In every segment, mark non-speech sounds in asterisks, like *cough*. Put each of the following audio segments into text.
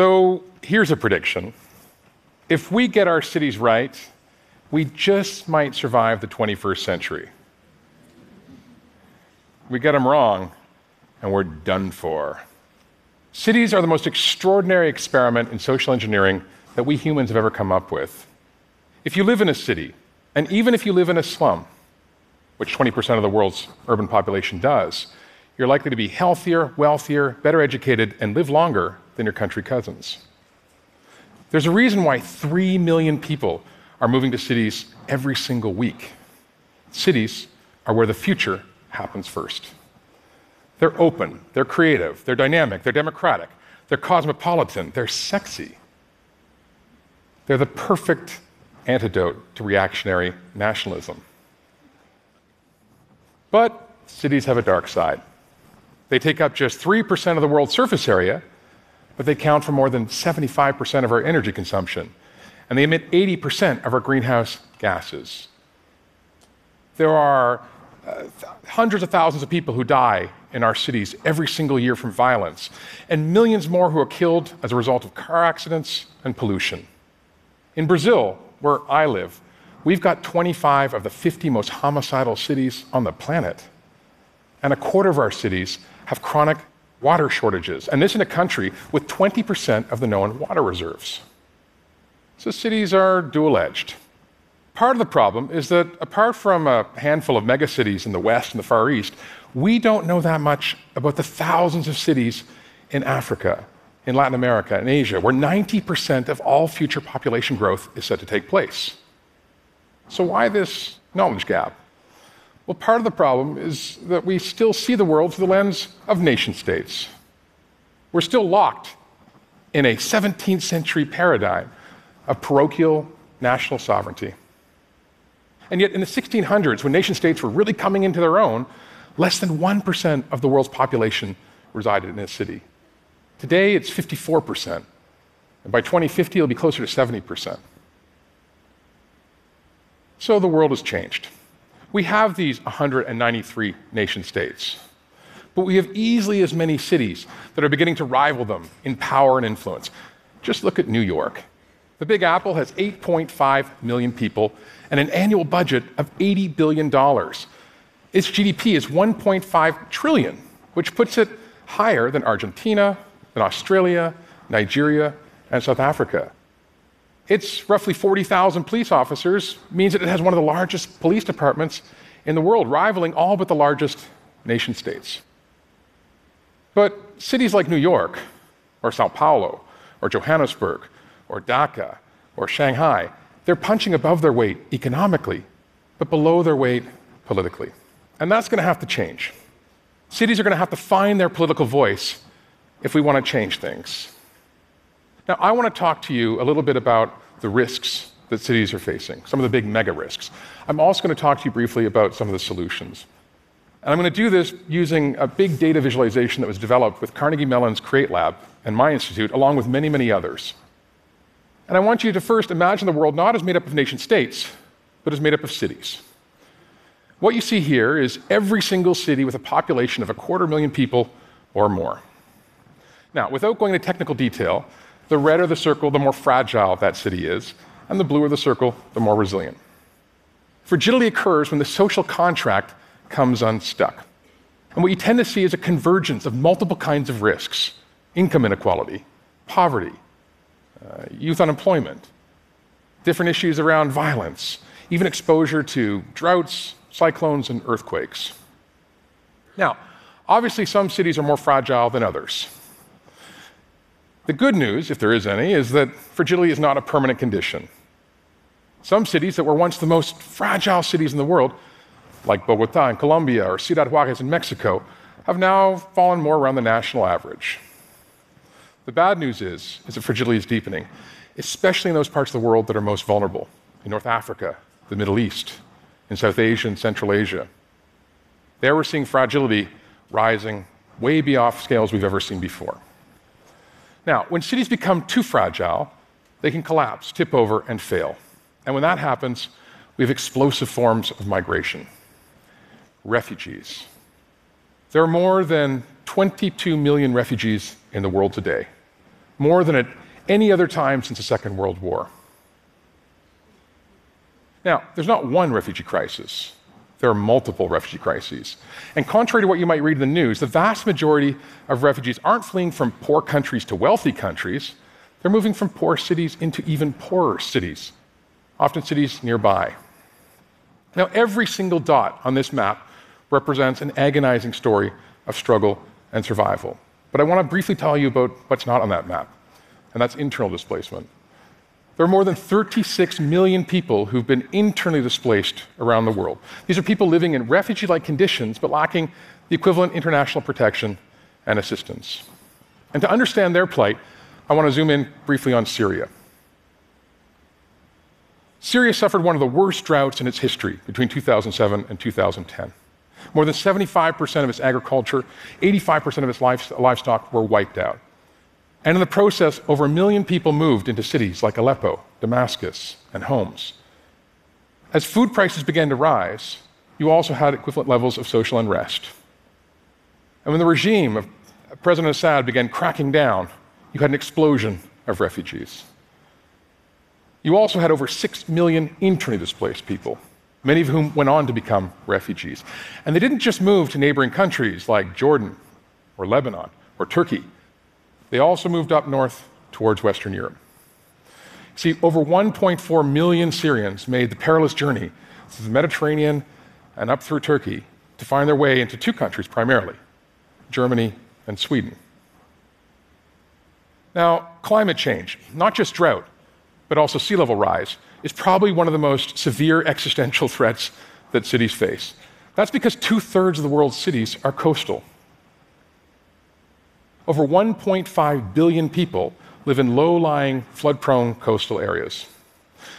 So here's a prediction if we get our cities right, we just might survive the 21st century. We get them wrong, and we're done for. Cities are the most extraordinary experiment in social engineering that we humans have ever come up with. If you live in a city, and even if you live in a slum, which 20% of the world's urban population does, you're likely to be healthier, wealthier, better educated, and live longer than your country cousins. There's a reason why 3 million people are moving to cities every single week. Cities are where the future happens first. They're open, they're creative, they're dynamic, they're democratic, they're cosmopolitan, they're sexy. They're the perfect antidote to reactionary nationalism. But cities have a dark side. They take up just 3% of the world's surface area, but they count for more than 75% of our energy consumption. And they emit 80% of our greenhouse gases. There are uh, hundreds of thousands of people who die in our cities every single year from violence, and millions more who are killed as a result of car accidents and pollution. In Brazil, where I live, we've got 25 of the 50 most homicidal cities on the planet. And a quarter of our cities have chronic water shortages, and this in a country with 20% of the known water reserves. So cities are dual edged. Part of the problem is that apart from a handful of megacities in the West and the Far East, we don't know that much about the thousands of cities in Africa, in Latin America, and Asia, where 90% of all future population growth is set to take place. So, why this knowledge gap? Well, part of the problem is that we still see the world through the lens of nation states. We're still locked in a 17th century paradigm of parochial national sovereignty. And yet, in the 1600s, when nation states were really coming into their own, less than 1% of the world's population resided in a city. Today, it's 54%. And by 2050, it'll be closer to 70%. So the world has changed. We have these 193 nation states, but we have easily as many cities that are beginning to rival them in power and influence. Just look at New York. The Big Apple has 8.5 million people and an annual budget of $80 billion. Its GDP is 1.5 trillion, which puts it higher than Argentina, than Australia, Nigeria, and South Africa. Its roughly 40,000 police officers means that it has one of the largest police departments in the world, rivaling all but the largest nation states. But cities like New York, or Sao Paulo, or Johannesburg, or Dhaka, or Shanghai, they're punching above their weight economically, but below their weight politically. And that's going to have to change. Cities are going to have to find their political voice if we want to change things. Now, I want to talk to you a little bit about the risks that cities are facing, some of the big mega risks. I'm also going to talk to you briefly about some of the solutions. And I'm going to do this using a big data visualization that was developed with Carnegie Mellon's Create Lab and my institute, along with many, many others. And I want you to first imagine the world not as made up of nation states, but as made up of cities. What you see here is every single city with a population of a quarter million people or more. Now, without going into technical detail, the redder the circle, the more fragile that city is, and the bluer the circle, the more resilient. Fragility occurs when the social contract comes unstuck. And what you tend to see is a convergence of multiple kinds of risks income inequality, poverty, uh, youth unemployment, different issues around violence, even exposure to droughts, cyclones, and earthquakes. Now, obviously, some cities are more fragile than others. The good news, if there is any, is that fragility is not a permanent condition. Some cities that were once the most fragile cities in the world, like Bogota in Colombia or Ciudad Juarez in Mexico, have now fallen more around the national average. The bad news is, is that fragility is deepening, especially in those parts of the world that are most vulnerable, in North Africa, the Middle East, in South Asia and Central Asia. There we're seeing fragility rising way beyond scales we've ever seen before. Now, when cities become too fragile, they can collapse, tip over, and fail. And when that happens, we have explosive forms of migration. Refugees. There are more than 22 million refugees in the world today, more than at any other time since the Second World War. Now, there's not one refugee crisis. There are multiple refugee crises. And contrary to what you might read in the news, the vast majority of refugees aren't fleeing from poor countries to wealthy countries. They're moving from poor cities into even poorer cities, often cities nearby. Now, every single dot on this map represents an agonizing story of struggle and survival. But I want to briefly tell you about what's not on that map, and that's internal displacement. There are more than 36 million people who've been internally displaced around the world. These are people living in refugee like conditions but lacking the equivalent international protection and assistance. And to understand their plight, I want to zoom in briefly on Syria. Syria suffered one of the worst droughts in its history between 2007 and 2010. More than 75% of its agriculture, 85% of its livestock were wiped out. And in the process, over a million people moved into cities like Aleppo, Damascus, and Homs. As food prices began to rise, you also had equivalent levels of social unrest. And when the regime of President Assad began cracking down, you had an explosion of refugees. You also had over 6 million internally displaced people, many of whom went on to become refugees. And they didn't just move to neighboring countries like Jordan or Lebanon or Turkey, they also moved up north towards Western Europe. See, over 1.4 million Syrians made the perilous journey through the Mediterranean and up through Turkey to find their way into two countries primarily Germany and Sweden. Now, climate change, not just drought, but also sea level rise, is probably one of the most severe *laughs* existential threats that cities face. That's because two thirds of the world's cities are coastal. Over 1.5 billion people live in low lying, flood prone coastal areas.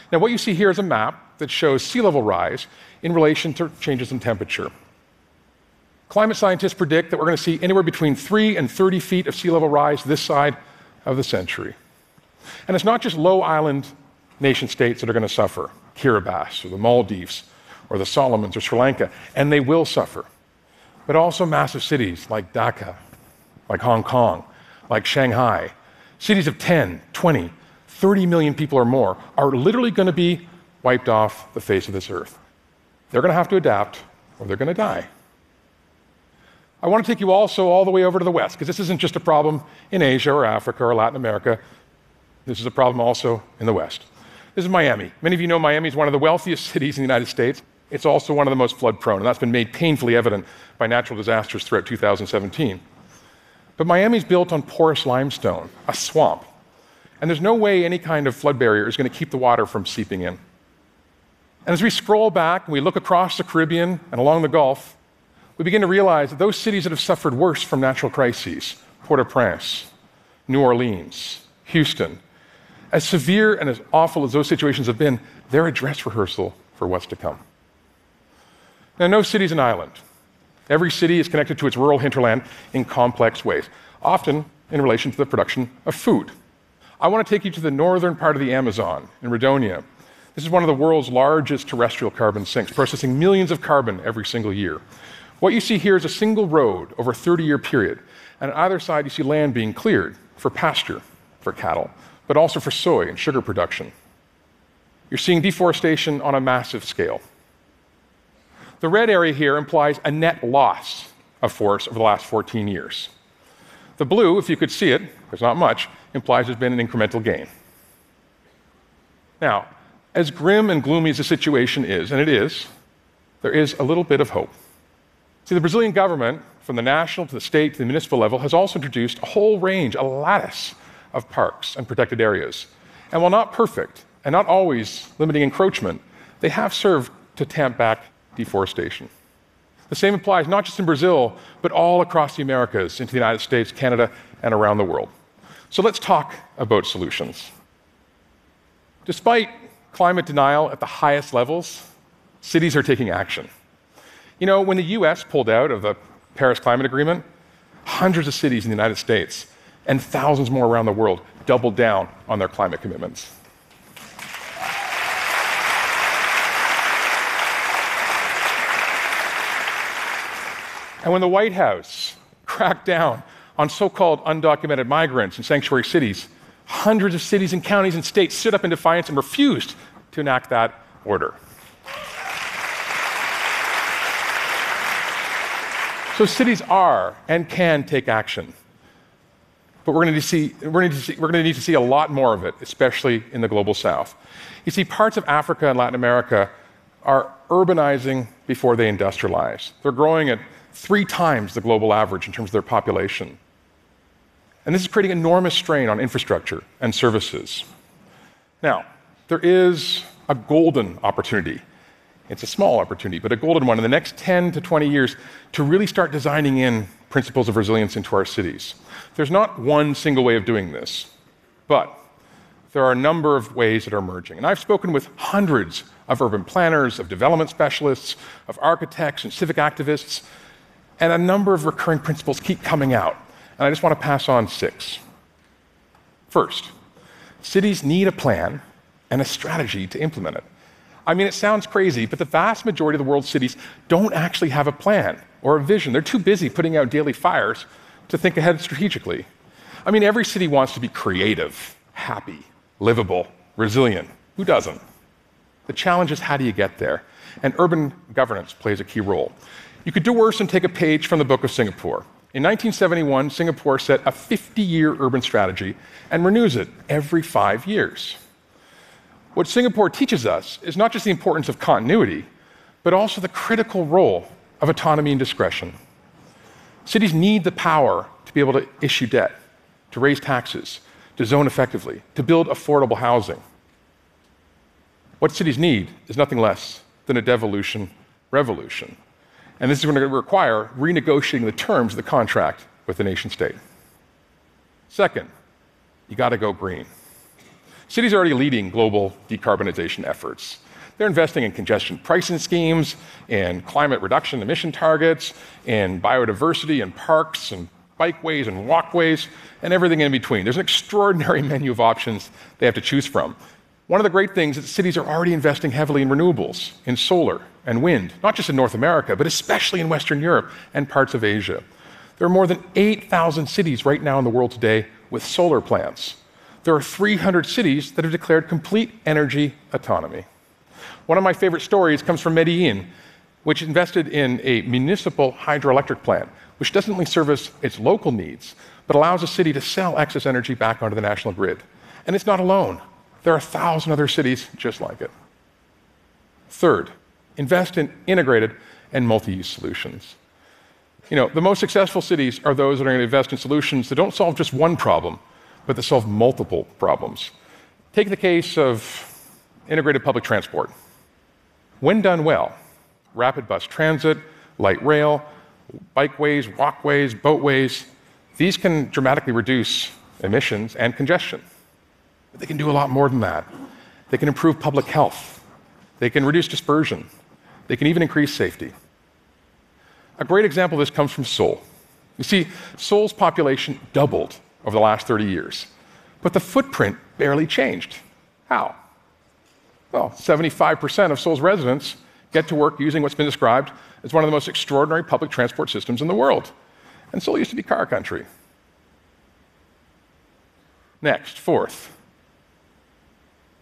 Now, what you see here is a map that shows sea level rise in relation to changes in temperature. Climate scientists predict that we're going to see anywhere between 3 and 30 feet of sea level rise this side of the century. And it's not just low island nation states that are going to suffer Kiribati or the Maldives or the Solomons or Sri Lanka, and they will suffer, but also massive cities like Dhaka, like Hong Kong, like Shanghai. Cities of 10, 20, 30 million people or more are literally going to be wiped off the face of this earth. They're going to have to adapt or they're going to die. I want to take you also all the way over to the West, because this isn't just a problem in Asia or Africa or Latin America. This is a problem also in the West. This is Miami. Many of you know Miami is one of the wealthiest cities in the United States. It's also one of the most flood prone, and that's been made painfully evident by natural disasters throughout 2017. But Miami's built on porous limestone, a swamp. And there's no way any kind of flood barrier is going to keep the water from seeping in. And as we scroll back and we look across the Caribbean and along the Gulf, we begin to realize that those cities that have suffered worse from natural crises, Port au Prince, New Orleans, Houston, as severe and as awful as those situations have been, they're a dress rehearsal for what's to come. Now, no city is an island. Every city is connected to its rural hinterland in complex ways, often in relation to the production of food. I want to take you to the northern part of the Amazon in Rondônia. This is one of the world's largest terrestrial carbon sinks, processing millions of carbon every single year. What you see here is a single road over a 30 year period. And on either side, you see land being cleared for pasture for cattle, but also for soy and sugar production. You're seeing deforestation on a massive scale. The red area here implies a net loss of forest over the last 14 years. The blue, if you could see it, there's not much, implies there's been an incremental gain. Now, as grim and gloomy as the situation is, and it is, there is a little bit of hope. See, the Brazilian government, from the national to the state to the municipal level, has also introduced a whole range, a lattice of parks and protected areas. And while not perfect and not always limiting encroachment, they have served to tamp back deforestation. The same applies not just in Brazil, but all across the Americas, into the United States, Canada, and around the world. So let's talk about solutions. Despite climate denial at the highest levels, cities are taking action. You know, when the US pulled out of the Paris Climate Agreement, hundreds of cities in the United States and thousands more around the world doubled down on their climate commitments. And when the White House cracked down on so called undocumented migrants in sanctuary cities, hundreds of cities and counties and states stood up in defiance and refused to enact that order. So cities are and can take action. But we're going, to see, we're, going to see, we're going to need to see a lot more of it, especially in the global south. You see, parts of Africa and Latin America are urbanizing before they industrialize. They're growing at three times the global average in terms of their population. And this is creating enormous strain on infrastructure and services. Now, there is a golden opportunity. It's a small opportunity, but a golden one in the next 10 to 20 years to really start designing in principles of resilience into our cities. There's not one single way of doing this, but there are a number of ways that are emerging. And I've spoken with hundreds of urban planners, of development specialists, of architects, and civic activists, and a number of recurring principles keep coming out. And I just want to pass on six. First, cities need a plan and a strategy to implement it. I mean, it sounds crazy, but the vast majority of the world's cities don't actually have a plan or a vision. They're too busy putting out daily fires to think ahead strategically. I mean, every city wants to be creative, happy, livable, resilient. Who doesn't? The challenge is how do you get there? And urban governance plays a key role. You could do worse and take a page from the Book of Singapore. In 1971, Singapore set a 50 year urban strategy and renews it every five years. What Singapore teaches us is not just the importance of continuity, but also the critical role of autonomy and discretion. Cities need the power to be able to issue debt, to raise taxes, to zone effectively, to build affordable housing. What cities need is nothing less than a devolution revolution. And this is going to require renegotiating the terms of the contract with the nation state. Second, you got to go green. Cities are already leading global decarbonization efforts. They're investing in congestion pricing schemes, in climate reduction emission targets, in biodiversity and parks and bikeways and walkways, and everything in between. There's an extraordinary *laughs* menu of options they have to choose from. One of the great things is that cities are already investing heavily in renewables, in solar and wind, not just in North America, but especially in Western Europe and parts of Asia. There are more than 8,000 cities right now in the world today with solar plants there are 300 cities that have declared complete energy autonomy. One of my favorite stories comes from Medellin, which invested in a municipal hydroelectric plant, which doesn't only service its local needs, but allows a city to sell excess energy back onto the national grid. And it's not alone. There are a thousand other cities just like it. Third, invest in integrated and multi use solutions. You know, the most successful cities are those that are going to invest in solutions that don't solve just one problem, but that solve multiple problems. Take the case of integrated public transport. When done well, rapid bus transit, light rail, bikeways, walkways, boatways, these can dramatically reduce emissions and congestion. But they can do a lot more than that. They can improve public health. They can reduce dispersion. They can even increase safety. A great example of this comes from Seoul. You see, Seoul's population doubled over the last 30 years. But the footprint barely changed. How? Well, 75% of Seoul's residents get to work using what's been described as one of the most extraordinary public transport systems in the world. And Seoul used to be car country. Next, fourth,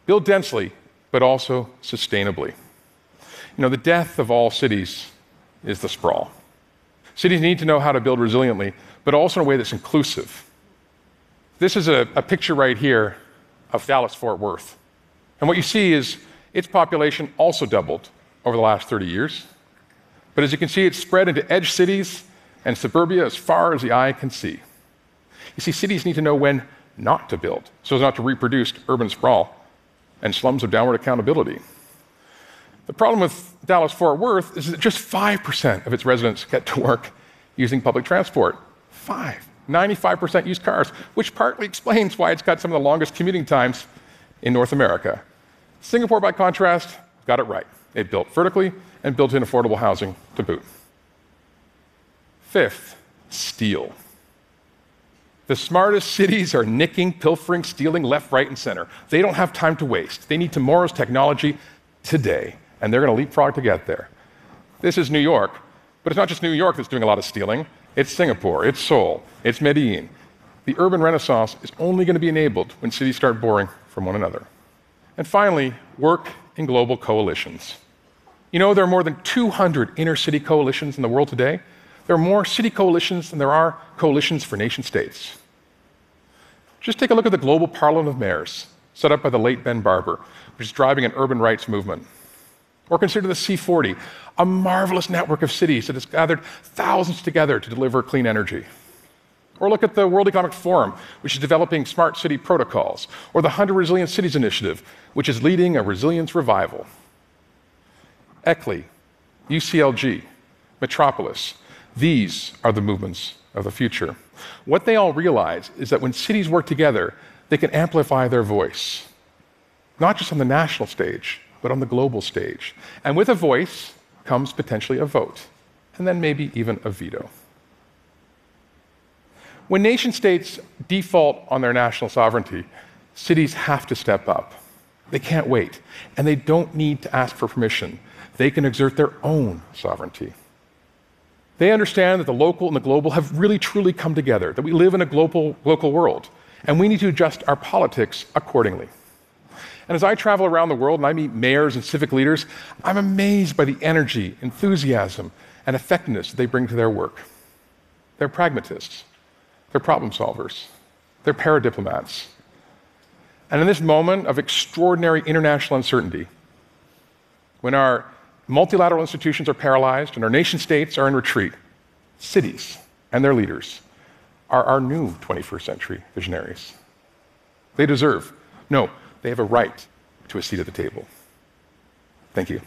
build densely, but also sustainably. You know, the death of all cities is the sprawl. Cities need to know how to build resiliently, but also in a way that's inclusive this is a, a picture right here of Dallas Fort Worth. And what you see is its population also doubled over the last 30 years. But as you can see, it's spread into edge cities and suburbia as far as the eye can see. You see, cities need to know when not to build so as not to reproduce urban sprawl and slums of downward accountability. The problem with Dallas Fort Worth is that just 5% of its residents get to work using public transport. Five. 95% use cars, which partly explains why it's got some of the longest commuting times in North America. Singapore, by contrast, got it right. It built vertically and built in affordable housing to boot. Fifth, steal. The smartest cities are nicking, pilfering, stealing left, right, and center. They don't have time to waste. They need tomorrow's technology today, and they're going to leapfrog to get there. This is New York, but it's not just New York that's doing a lot of stealing. It's Singapore, it's Seoul, it's Medellin. the urban renaissance is only going to be enabled when cities start borrowing from one another. And finally, work in global coalitions. You know, there are more than 200 inner city coalitions in the world today. There are more city coalitions than there are coalitions for nation states. Just take a look at the Global Parliament of Mayors, set up by the late Ben Barber, which is driving an urban rights movement. Or consider the C40, a marvelous network of cities that has gathered thousands together to deliver clean energy. Or look at the World Economic Forum, which is developing smart city protocols, or the 100 Resilient Cities Initiative, which is leading a resilience revival. ICLEI, UCLG, Metropolis, these are the movements of the future. What they all realize is that when cities work together, they can amplify their voice, not just on the national stage, but on the global stage. And with a voice comes potentially a vote, and then maybe even a veto. When nation states default on their national sovereignty, cities have to step up. They can't wait, and they don't need to ask for permission. They can exert their own sovereignty. They understand that the local and the global have really truly come together, that we live in a global, local world, and we need to adjust our politics accordingly. And as I travel around the world and I meet mayors and civic leaders, I'm amazed by the energy, enthusiasm, and effectiveness they bring to their work. They're pragmatists, they're problem solvers, they're paradiplomats. And in this moment of extraordinary international uncertainty, when our multilateral institutions are paralyzed and our nation states are in retreat, cities and their leaders are our new 21st century visionaries. They deserve, no, they have a right to a seat at the table. Thank you.